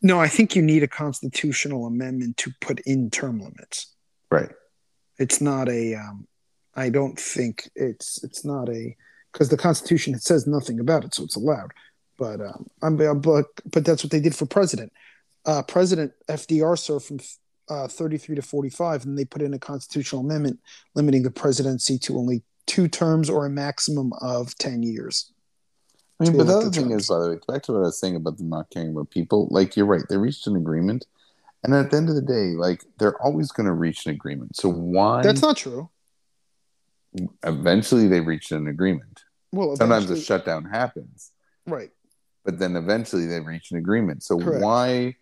No, I think you need a constitutional amendment to put in term limits. Right. It's not a. Um, I don't think it's it's not a because the Constitution it says nothing about it, so it's allowed. But um, I'm, but but that's what they did for president. Uh, president FDR served from uh, 33 to 45, and they put in a constitutional amendment limiting the presidency to only two terms or a maximum of 10 years. I mean, but the other thing terms. is, by the way, back to what I was saying about them not caring about people. Like you're right, they reached an agreement, and at the end of the day, like they're always going to reach an agreement. So why? That's not true. Eventually, they reach an agreement. Well, sometimes a shutdown happens, right? But then eventually they reach an agreement. So Correct. why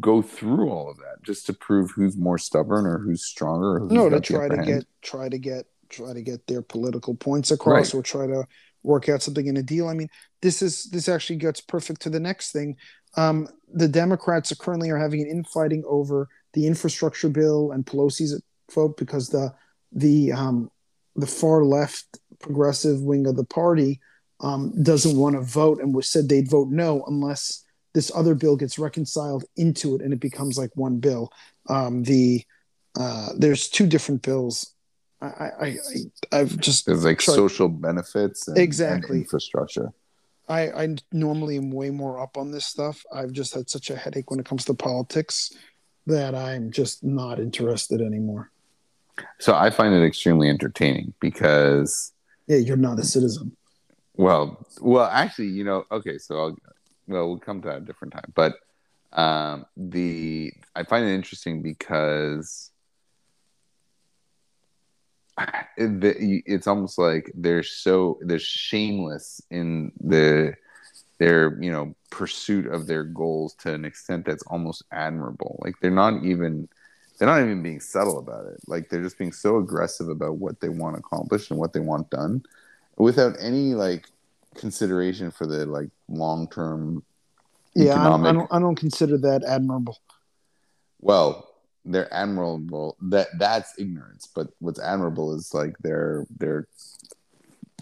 go through all of that just to prove who's more stubborn or who's stronger? Or who's no, to try to hand? get try to get try to get their political points across, right. or try to work out something in a deal. I mean, this is this actually gets perfect to the next thing. Um, the Democrats are currently are having an infighting over the infrastructure bill and Pelosi's vote because the the um, the far left progressive wing of the party um, doesn't want to vote and was said they'd vote no unless this other bill gets reconciled into it and it becomes like one bill. Um, the uh, there's two different bills. I, I, I have just there's like tried, social benefits and, exactly and infrastructure. I, I normally am way more up on this stuff. I've just had such a headache when it comes to politics that I'm just not interested anymore. So I find it extremely entertaining because yeah, you're not a citizen. Well, well, actually, you know, okay, so I'll, well, we'll come to that a different time. But um, the I find it interesting because it's almost like they're so they're shameless in the their you know pursuit of their goals to an extent that's almost admirable. Like they're not even they're not even being subtle about it. Like they're just being so aggressive about what they want accomplished and what they want done without any like consideration for the like long term yeah economic... I, I, don't i don't consider that admirable well they're admirable. That that's ignorance but what's admirable is like their their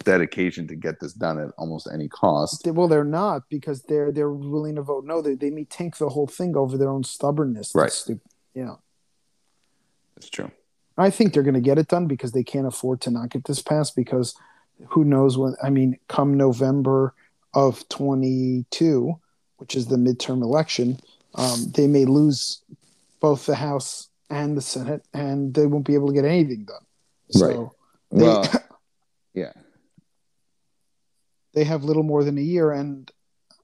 dedication to get this done at almost any cost. Well they're not because they're they're willing to vote no. They, they may tank the whole thing over their own stubbornness. Right. yeah. It's true. I think they're going to get it done because they can't afford to not get this passed because who knows when i mean come november of 22 which is the midterm election um, they may lose both the house and the senate and they won't be able to get anything done. So right. they, well yeah. They have little more than a year and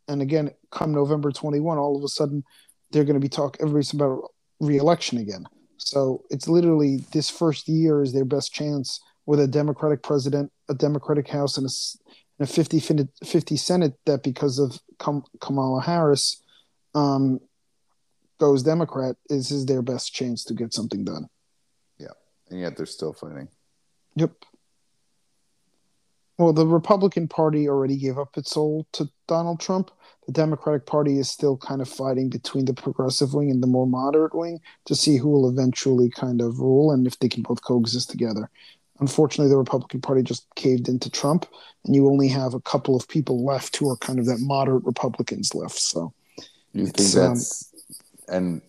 and again come november 21 all of a sudden they're going to be talking everybody's about re-election again. So it's literally this first year is their best chance with a Democratic president, a Democratic House, and a, a 50, 50 Senate that because of Kamala Harris um, goes Democrat is, is their best chance to get something done. Yeah. And yet they're still fighting. Yep. Well, the Republican Party already gave up its soul to Donald Trump. The Democratic Party is still kind of fighting between the progressive wing and the more moderate wing to see who will eventually kind of rule and if they can both coexist together. Unfortunately, the Republican Party just caved into Trump, and you only have a couple of people left who are kind of that moderate Republicans left. So, you think um, that's um, and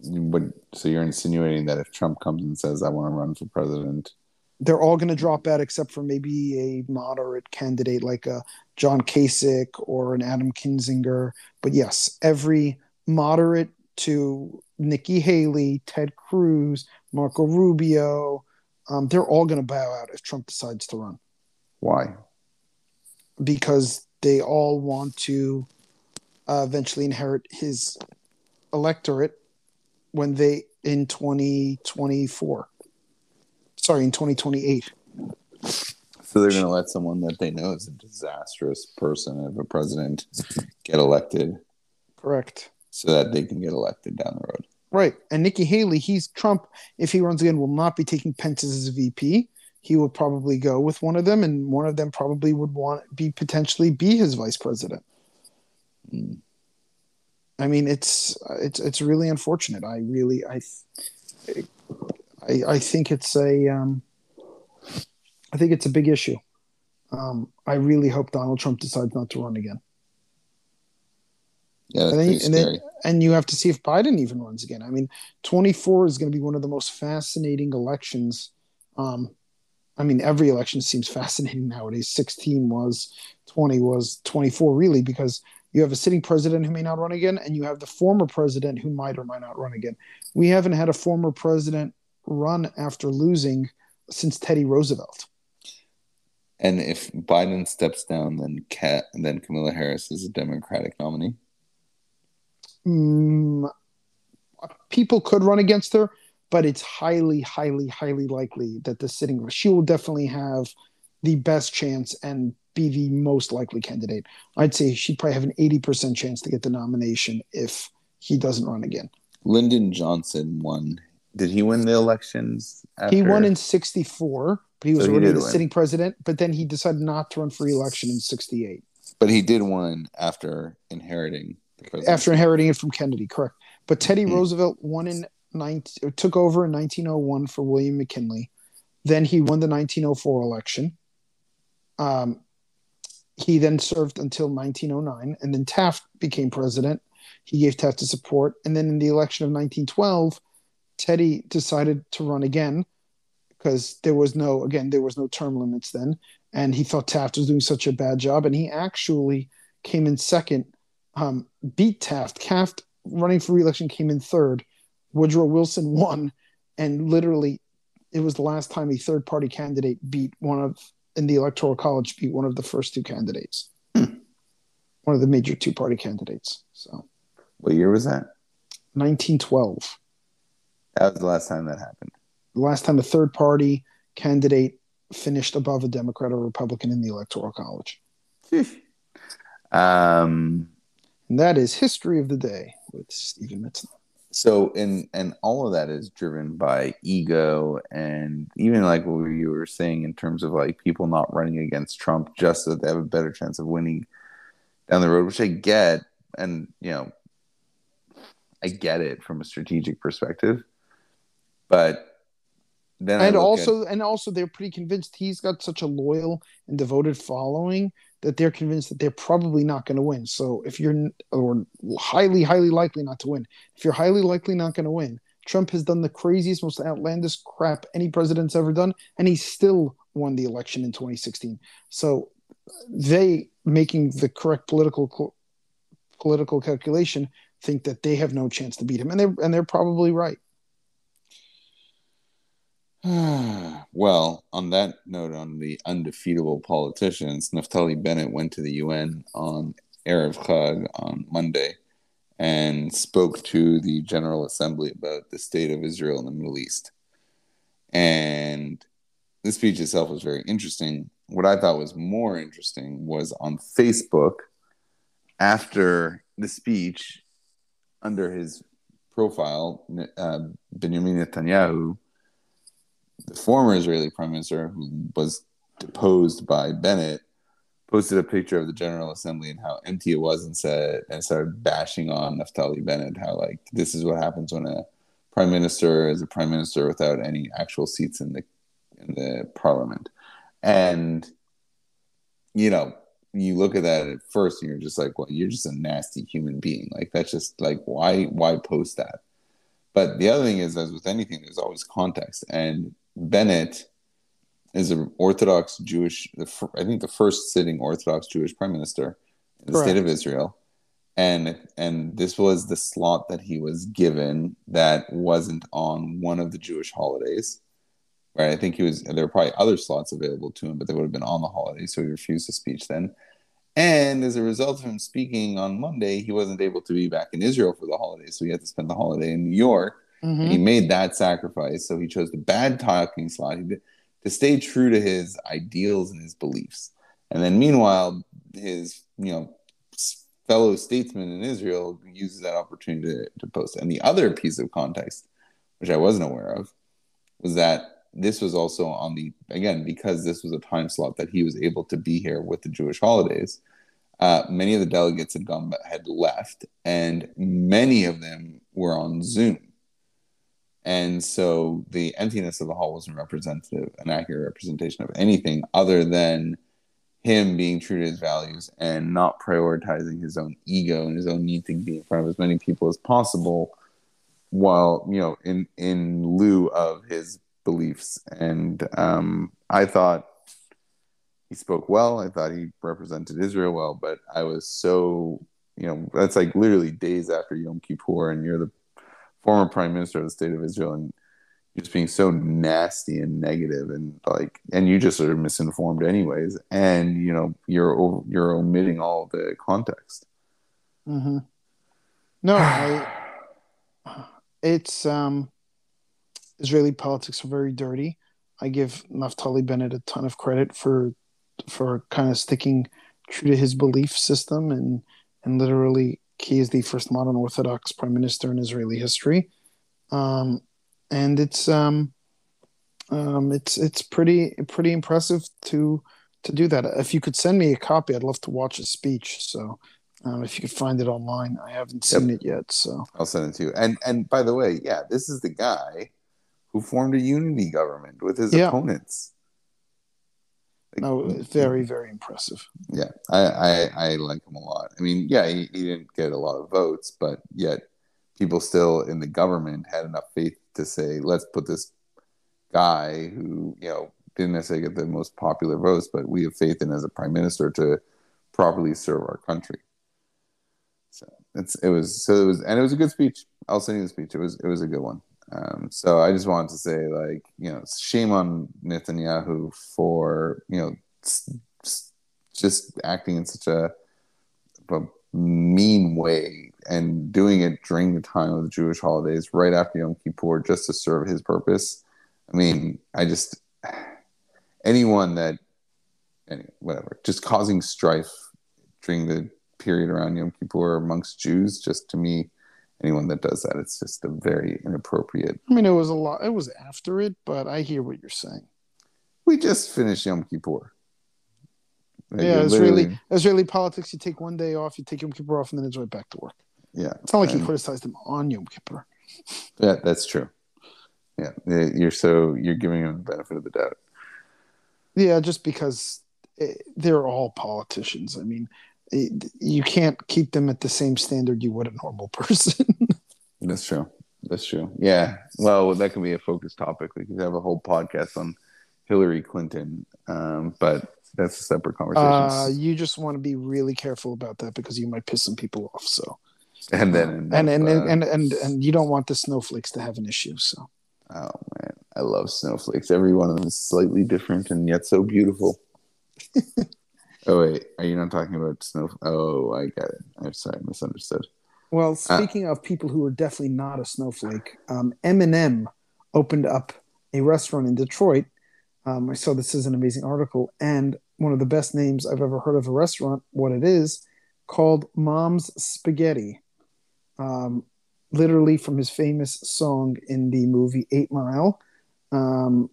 what? So you're insinuating that if Trump comes and says, "I want to run for president," they're all going to drop out except for maybe a moderate candidate like a John Kasich or an Adam Kinzinger. But yes, every moderate to Nikki Haley, Ted Cruz, Marco Rubio, um, they're all going to bow out if Trump decides to run. Why? Because they all want to uh, eventually inherit his electorate when they in 2024. Sorry, in 2028. So they're going to let someone that they know is a disastrous person of a president get elected. Correct. So that they can get elected down the road. Right. And Nikki Haley, he's Trump, if he runs again, will not be taking Pence as a VP. He will probably go with one of them, and one of them probably would want be potentially be his vice president. Mm. I mean, it's it's it's really unfortunate. I really I I, I think it's a um, I think it's a big issue. Um, I really hope Donald Trump decides not to run again. Yeah, and, then, and, then, and you have to see if Biden even runs again. I mean, 24 is going to be one of the most fascinating elections. Um, I mean, every election seems fascinating nowadays. 16 was, 20 was, 24 really, because you have a sitting president who may not run again, and you have the former president who might or might not run again. We haven't had a former president run after losing since Teddy Roosevelt. And if Biden steps down, then Kat, then Kamala Harris is a Democratic nominee. Mm, people could run against her, but it's highly, highly, highly likely that the sitting she will definitely have the best chance and be the most likely candidate. I'd say she'd probably have an eighty percent chance to get the nomination if he doesn't run again. Lyndon Johnson won. Did he win the elections? After? He won in sixty four, but he was so already he the win. sitting president. But then he decided not to run for election in sixty eight. But he did win after inheriting after inheriting it from Kennedy, correct. But Teddy mm-hmm. Roosevelt won in 19, took over in 1901 for William McKinley. Then he won the 1904 election. Um, he then served until 1909, and then Taft became president. He gave Taft his support, and then in the election of 1912, Teddy decided to run again because there was no again there was no term limits then, and he thought Taft was doing such a bad job, and he actually came in second um, beat Taft. Taft running for reelection came in third. Woodrow Wilson won, and literally, it was the last time a third party candidate beat one of in the electoral college beat one of the first two candidates, hmm. one of the major two party candidates. So, what year was that? 1912. That was the last time that happened. The last time a third party candidate finished above a Democrat or Republican in the electoral college. um, and that is History of the Day with Stephen Mitzna. So, and and all of that is driven by ego, and even like what you were saying in terms of like people not running against Trump just so that they have a better chance of winning down the road, which I get, and you know, I get it from a strategic perspective, but then and also at, and also they're pretty convinced he's got such a loyal and devoted following that they're convinced that they're probably not going to win. So if you're or highly highly likely not to win, if you're highly likely not going to win, Trump has done the craziest, most outlandish crap any president's ever done, and he still won the election in 2016. So they making the correct political political calculation think that they have no chance to beat him, and they and they're probably right. well, on that note, on the undefeatable politicians, Naftali Bennett went to the UN on Erev Chag on Monday and spoke to the General Assembly about the state of Israel in the Middle East. And the speech itself was very interesting. What I thought was more interesting was on Facebook after the speech, under his profile, uh, Benjamin Netanyahu the former Israeli prime minister, who was deposed by Bennett, posted a picture of the General Assembly and how empty it was, and said and started bashing on Naftali Bennett, how like this is what happens when a prime minister is a prime minister without any actual seats in the in the parliament, and you know you look at that at first and you're just like well you're just a nasty human being. Like that's just like why why post that? But the other thing is as with anything there's always context. And Bennett is an Orthodox Jewish, I think the first sitting Orthodox Jewish prime minister in the Correct. state of Israel. And and this was the slot that he was given that wasn't on one of the Jewish holidays. Right. I think he was there were probably other slots available to him, but they would have been on the holiday, so he refused the speech then. And as a result of him speaking on Monday, he wasn't able to be back in Israel for the holiday, so he had to spend the holiday in New York Mm-hmm. He made that sacrifice, so he chose the bad talking slot to stay true to his ideals and his beliefs. And then, meanwhile, his you know fellow statesman in Israel uses that opportunity to, to post. And the other piece of context, which I wasn't aware of, was that this was also on the again because this was a time slot that he was able to be here with the Jewish holidays. Uh, many of the delegates had gone had left, and many of them were on Zoom and so the emptiness of the hall wasn't representative, an accurate representation of anything other than him being true to his values and not prioritizing his own ego and his own need to be in front of as many people as possible while you know in in lieu of his beliefs. And um i thought he spoke well. I thought he represented israel well but i was so you know that's like literally days after yom kippur and you're the former prime minister of the state of israel and just being so nasty and negative and like and you just are misinformed anyways and you know you're you're omitting all the context mm-hmm. no I, it's um israeli politics are very dirty i give naftali bennett a ton of credit for for kind of sticking true to his belief system and and literally he is the first modern orthodox prime minister in israeli history um and it's um, um, it's it's pretty pretty impressive to to do that. If you could send me a copy, I'd love to watch a speech. So um, if you could find it online, I haven't seen yep. it yet. So I'll send it to you. And and by the way, yeah, this is the guy who formed a unity government with his yeah. opponents. No, very very impressive. Yeah, I, I I like him a lot. I mean, yeah, he, he didn't get a lot of votes, but yet people still in the government had enough faith to say, let's put this guy who, you know, didn't necessarily get the most popular votes, but we have faith in as a prime minister to properly serve our country. So it's it was so it was and it was a good speech. I'll send you the speech. It was it was a good one. Um, so I just wanted to say like you know shame on Netanyahu for you know just acting in such a, a mean way and doing it during the time of the Jewish holidays, right after Yom Kippur, just to serve his purpose. I mean, I just anyone that, any, whatever, just causing strife during the period around Yom Kippur amongst Jews, just to me, anyone that does that, it's just a very inappropriate. I mean, it was a lot. It was after it, but I hear what you're saying. We just finished Yom Kippur. Like yeah, Israeli Israeli politics. You take one day off, you take Yom Kippur off, and then it's right back to work. Yeah, it's not like and, he criticized him on Yom Kippur. Yeah, that's true. Yeah, you're so you're giving him the benefit of the doubt. Yeah, just because it, they're all politicians. I mean, you can't keep them at the same standard you would a normal person. that's true. That's true. Yeah. Well, that can be a focus topic. We could have a whole podcast on Hillary Clinton. Um, but that's a separate conversation. Uh, you just want to be really careful about that because you might piss some people off. So, and then and and, uh, and, and and you don't want the snowflakes to have an issue. So, oh man, I love snowflakes. Every one of them is slightly different and yet so beautiful. oh wait, are you not talking about snow? Oh, I got it. I'm sorry, misunderstood. Well, uh, speaking uh, of people who are definitely not a snowflake, um, Eminem opened up a restaurant in Detroit. Um, I saw this is an amazing article, and one of the best names I've ever heard of a restaurant, what it is, called Mom's Spaghetti. Um, literally from his famous song in the movie Eight Mile, um,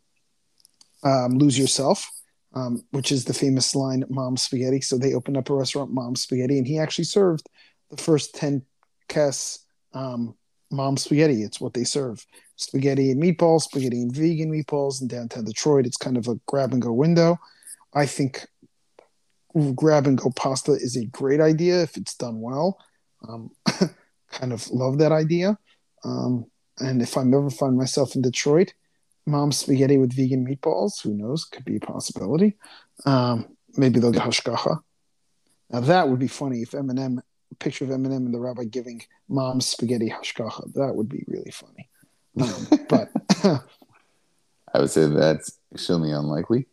um, Lose Yourself, um, which is the famous line, Mom's Spaghetti. So they opened up a restaurant, Mom's Spaghetti, and he actually served the first 10 Kess um, Mom's Spaghetti. It's what they serve spaghetti and meatballs, spaghetti and vegan meatballs in downtown Detroit. It's kind of a grab and go window. I think grab and go pasta is a great idea if it's done well. Um, kind of love that idea. Um, and if I ever find myself in Detroit, mom's spaghetti with vegan meatballs, who knows, could be a possibility. Um, maybe they'll get hashgacha. Now that would be funny if Eminem, a picture of Eminem and the rabbi giving mom's spaghetti hashgacha. That would be really funny. Um, but I would say that's extremely unlikely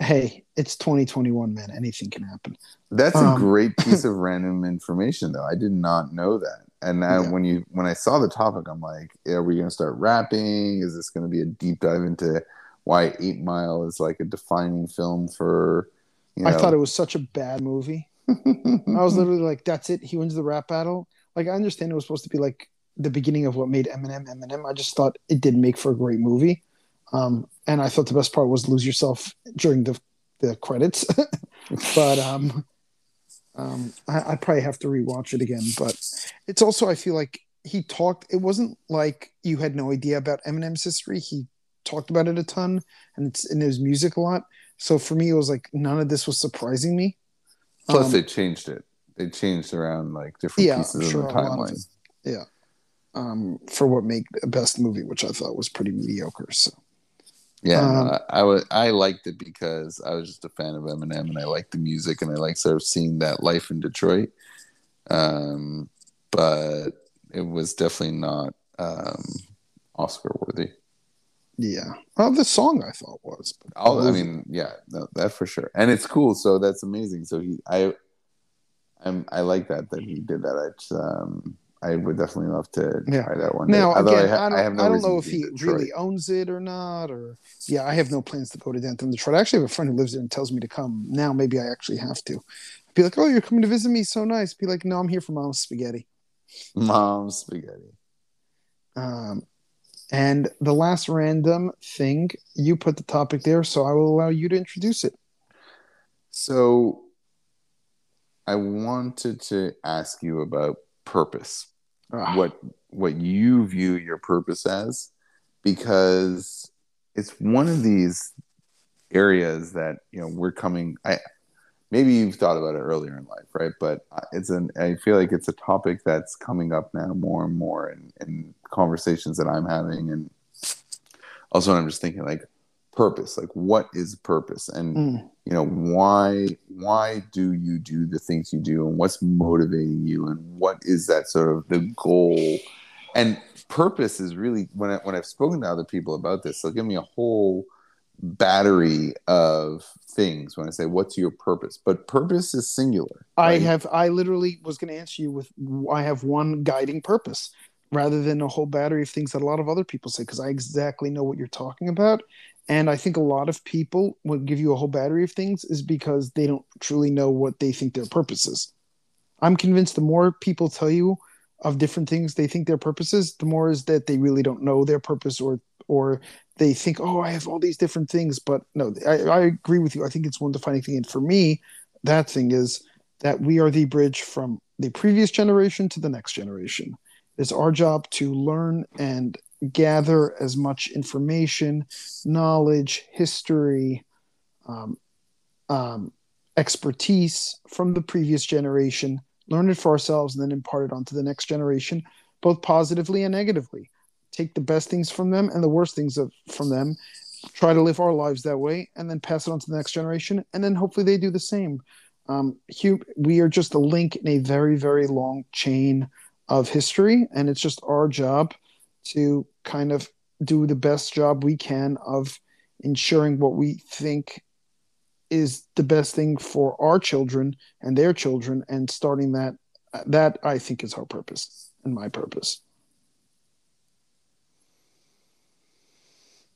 hey, it's 2021, man. Anything can happen. That's um, a great piece of random information, though. I did not know that. And now, yeah. when you when I saw the topic, I'm like, are we going to start rapping? Is this going to be a deep dive into why Eight Mile is like a defining film for? You know... I thought it was such a bad movie. I was literally like, "That's it. He wins the rap battle." Like, I understand it was supposed to be like the beginning of what made Eminem Eminem. I just thought it didn't make for a great movie. Um, and I thought the best part was lose yourself during the the credits. but um, um, I, I probably have to rewatch it again. But it's also I feel like he talked. It wasn't like you had no idea about Eminem's history. He talked about it a ton, and it's in his music a lot. So for me, it was like none of this was surprising me. Plus, Um, they changed it. They changed around like different Yeah, pieces sure, of the lot of timeline. Yeah. Um, for what made the best movie, which I thought was pretty mediocre. So Yeah, Um, no, I, I was I liked it because I was just a fan of Eminem and I liked the music and I like sort of seeing that life in Detroit. Um, but it was definitely not um, Oscar worthy. yeah. Well, the song I thought was. But Oh, I mean, yeah, no, that for sure, and it's cool. So that's amazing. So he, I, I'm, I like that that he did that. I, just, um, I would definitely love to Yeah. try that one. Now. Although again, I, ha- don't, have no I don't know if he Detroit. really owns it or not. Or yeah, I have no plans to go to Denton, Detroit. I actually have a friend who lives there and tells me to come. Now maybe I actually have to. Be like, oh, you're coming to visit me, so nice. Be like, no, I'm here for mom's spaghetti. Mom's spaghetti. Um, and the last random thing, you put the topic there, so I will allow you to introduce it. So, I wanted to ask you about purpose. Ah, what what you view your purpose as because it's one of these areas that you know we're coming i maybe you've thought about it earlier in life right but it's an i feel like it's a topic that's coming up now more and more in, in conversations that i'm having and also i'm just thinking like purpose like what is purpose and mm, you know why why do you do the things you do and what's motivating you and what is that sort of the goal and purpose is really when I, when I've spoken to other people about this they'll give me a whole battery of things when I say what's your purpose but purpose is singular I have. I literally was going to answer you with. I have one guiding purpose, rather than a whole battery of things that a lot of other people say, because I exactly know what you're talking about. And I think a lot of people would give you a whole battery of things is because they don't truly know what they think their purpose is. I'm convinced the more people tell you of different things they think their purpose is, the more is that they really don't know their purpose or or they think, oh, I have all these different things. But no, I, I agree with you. I think it's one defining thing. And for me, that thing is that we are the bridge from the previous generation to the next generation. It's our job to learn and gather as much information, knowledge, history, um, um, expertise from the previous generation, learn it for ourselves, and then impart it onto the next generation, both positively and negatively. Take the best things from them and the worst things of, from them, try to live our lives that way, and then pass it on to the next generation, and then hopefully they do the same. Um, we are just a link in a very, very long chain of history, and it's just our job to kind of do the best job we can of ensuring what we think is the best thing for our children and their children and starting that that i think is our purpose and my purpose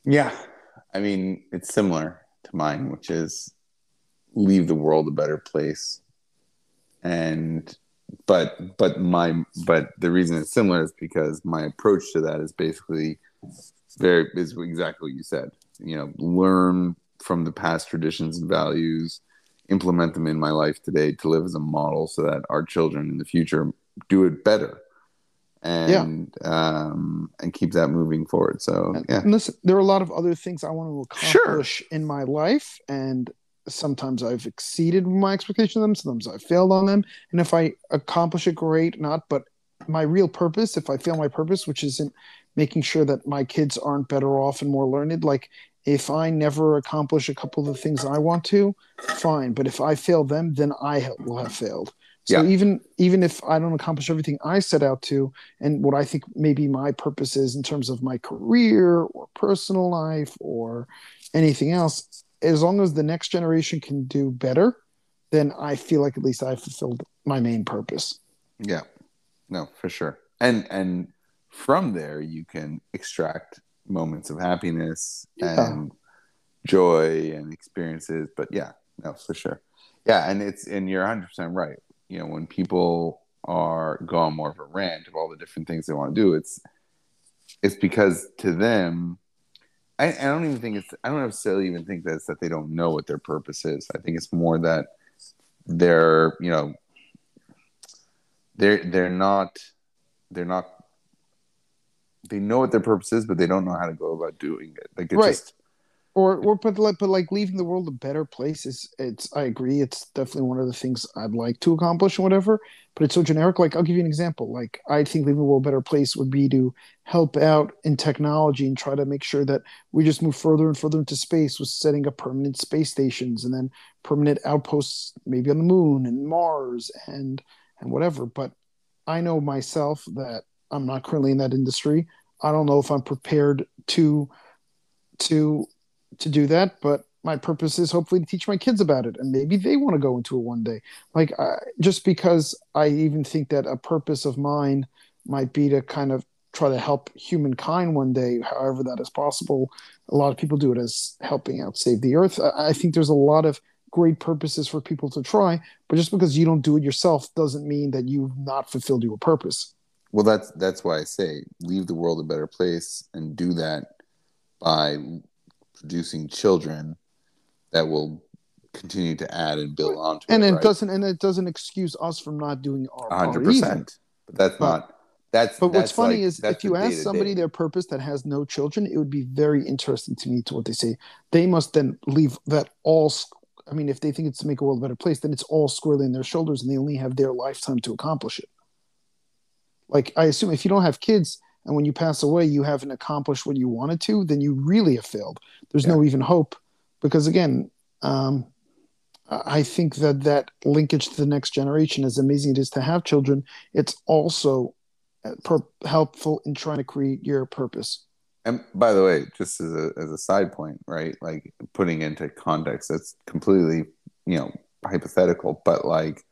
Yeah. I mean, it's similar to mine, which is leave the world a better place. And but but my but the reason it's similar is because my approach to that is basically very is exactly what you said. You know, learn from the past traditions and values, implement them in my life today to live as a model so that our children in the future do it better. And um and keep that moving forward. So yeah. and listen there are a lot of other things i want to Sure. accomplish in my life and sometimes i've exceeded my expectations of them sometimes i've failed on them. And if i accomplish it great not but my real purpose if i fail my purpose which isn't making sure that my kids aren't better off and more learned like if i never accomplish a couple of the things i want to fine. But if i fail them then i will have failed. So Yeah. even even if i don't accomplish everything i set out to and what i think maybe my purpose is in terms of my career or personal life or anything else as long as the next generation can do better then i feel like at least i fulfilled my main purpose Yeah, no, for sure. And and from there you can extract moments of happiness Yeah. and joy and experiences. But yeah, no, for sure. Yeah, and it's and you're 100 percent right. You know, when people are go on more of a rant of all the different things they want to do, it's it's because to them. I, I don't even think it's. I don't necessarily even think that it's that they don't know what their purpose is. I think it's more that they're, you know, they're they're not they're not they know what their purpose is, but they don't know how to go about doing it. Like it Right. just or or but like but like leaving the world a better place is it's I agree it's definitely one of the things I'd like to accomplish or whatever but it's so generic. Like I'll give you an example. Like I think leaving the world a better place would be to help out in technology and try to make sure that we just move further and further into space with setting up permanent space stations and then permanent outposts maybe on the moon and Mars and and whatever. But I know myself that I'm not currently in that industry. I don't know if I'm prepared to to to do that but my purpose is hopefully to teach my kids about it and maybe they want to go into it one day. Like just because i even think that a purpose of mine might be to kind of try to help humankind one day however that is possible a lot of people do it as helping out save the earth. I, I think there's a lot of great purposes for people to try but just because you don't do it yourself doesn't mean that you've not fulfilled your purpose. Well that's that's why I say leave the world a better place and do that by producing children that will continue to add and build onto and it. it right? doesn't and it doesn't excuse us from not doing our hundred percent. But that's But- not. That's. But what's that's funny like- is if you ask somebody day-to-day. their purpose that has no children, it would be very interesting to me to what they say. They must then leave that all. I mean, if they think it's to make a world a better place, then it's all squarely in their shoulders, and they only have their lifetime to accomplish it. Like I assume, if you don't have kids, and when you pass away, you haven't accomplished what you wanted to, then you really have failed. There's no even hope, because again, um, I I think that that linkage to the next generation, as amazing it is to have children, it's also uh, per- helpful in trying to create your purpose. And by the way, just as a as a side point, right? Like putting into context, that's completely, you know, hypothetical. But like,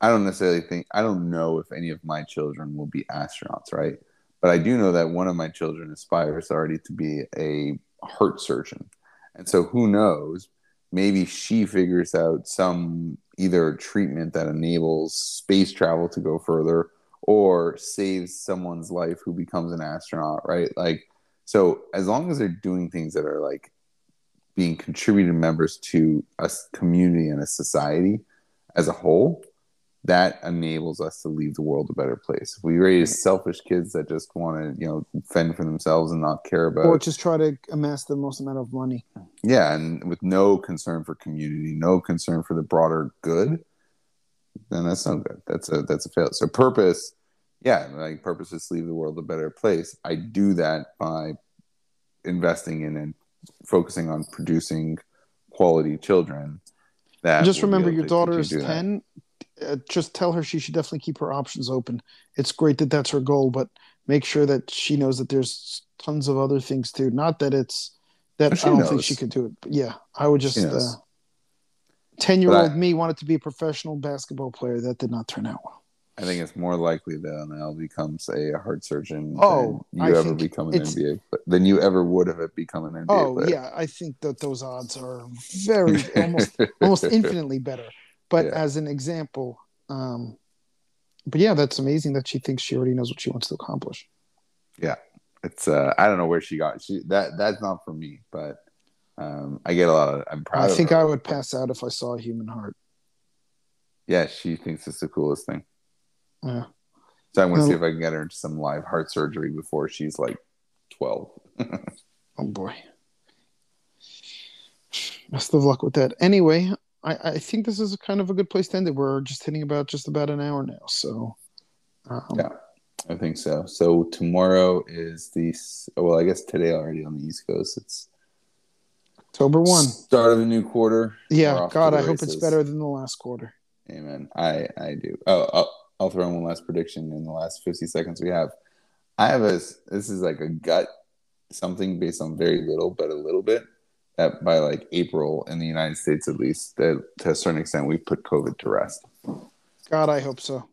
I don't necessarily think I don't know if any of my children will be astronauts, right? But I do know that one of my children aspires already to be a heart surgeon, and so who knows? Maybe she figures out some either treatment that enables space travel to go further, or saves someone's life who becomes an astronaut, right? Like so as long as they're doing things that are like being contributed members to a community and a society as a whole, that enables us to leave the world a better place. If we raise selfish kids that just want to, you know, fend for themselves and not care about or just try to amass the most amount of money. yeah, and with no concern for community, no concern for the broader good, then that's not good. That's a that's a fail. So purpose, yeah, like purpose is to leave the world a better place. I do that by investing in and focusing on producing quality children. That just remember, your daughter is continue doing that. 10. Uh, just tell her she should definitely keep her options open. It's great that that's her goal, but make sure that she knows that there's tons of other things too. Not that it's that I don't think she could do it. But yeah, I would just. She knows. Uh, Ten-year-old me wanted to be a professional basketball player. That did not turn out well. I think it's more likely that Al becomes a heart surgeon Oh, than you I ever become an NBA than you ever would have it become an NBA Oh player. yeah, I think that those odds are very almost almost infinitely better. But Yeah. as an example, um, but yeah, that's amazing that she thinks she already knows what she wants to accomplish. Yeah. It's uh I don't know where she got she that that's not for me, but um I get a lot of I'm proud I of think her. I would pass out if I saw a human heart. Yeah, she thinks it's the coolest thing. Yeah. So I'm gonna No. see if I can get her into some live heart surgery before she's like twelve. Oh boy. Best of luck with that. Anyway, I, I think this is kind of a good place to end it. We're just hitting about just about an hour now. So um, Yeah. I think so. So tomorrow is the well, I guess today already on the East Coast. It's October one. start of a new quarter. Yeah, God, I hope it's better than the last quarter. Amen. I I do. Oh, I'll, I'll throw in one last prediction in the last fifty seconds we have. I have a this is like a gut something based on very little, but a little bit that by like April in the United States at least that to a certain extent we put COVID to rest. God, I hope so.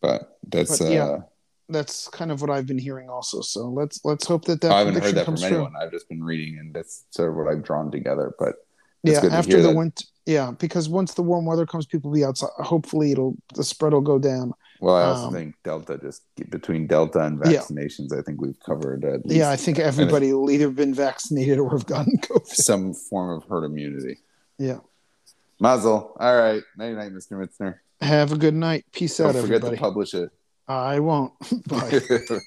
But that's But, yeah, uh, That's kind of what I've been hearing also. So let's let's hope that that I haven't heard that from true. anyone. I've just been reading, and that's sort of what I've drawn together. But Yeah, after the winter. Yeah, because once the warm weather comes, people will be outside. Hopefully, it'll the spread will go down. Well, I also Um, think Delta just between Delta and Yeah. vaccinations, I think we've covered at least Yeah, I think everybody will either been vaccinated or have gotten COVID. some form of herd immunity. Yeah. Muzzle. All right. Night night, Mr. Mitzner. Have a good night. Peace Don't out, forget everybody. to publish it. I won't. Bye.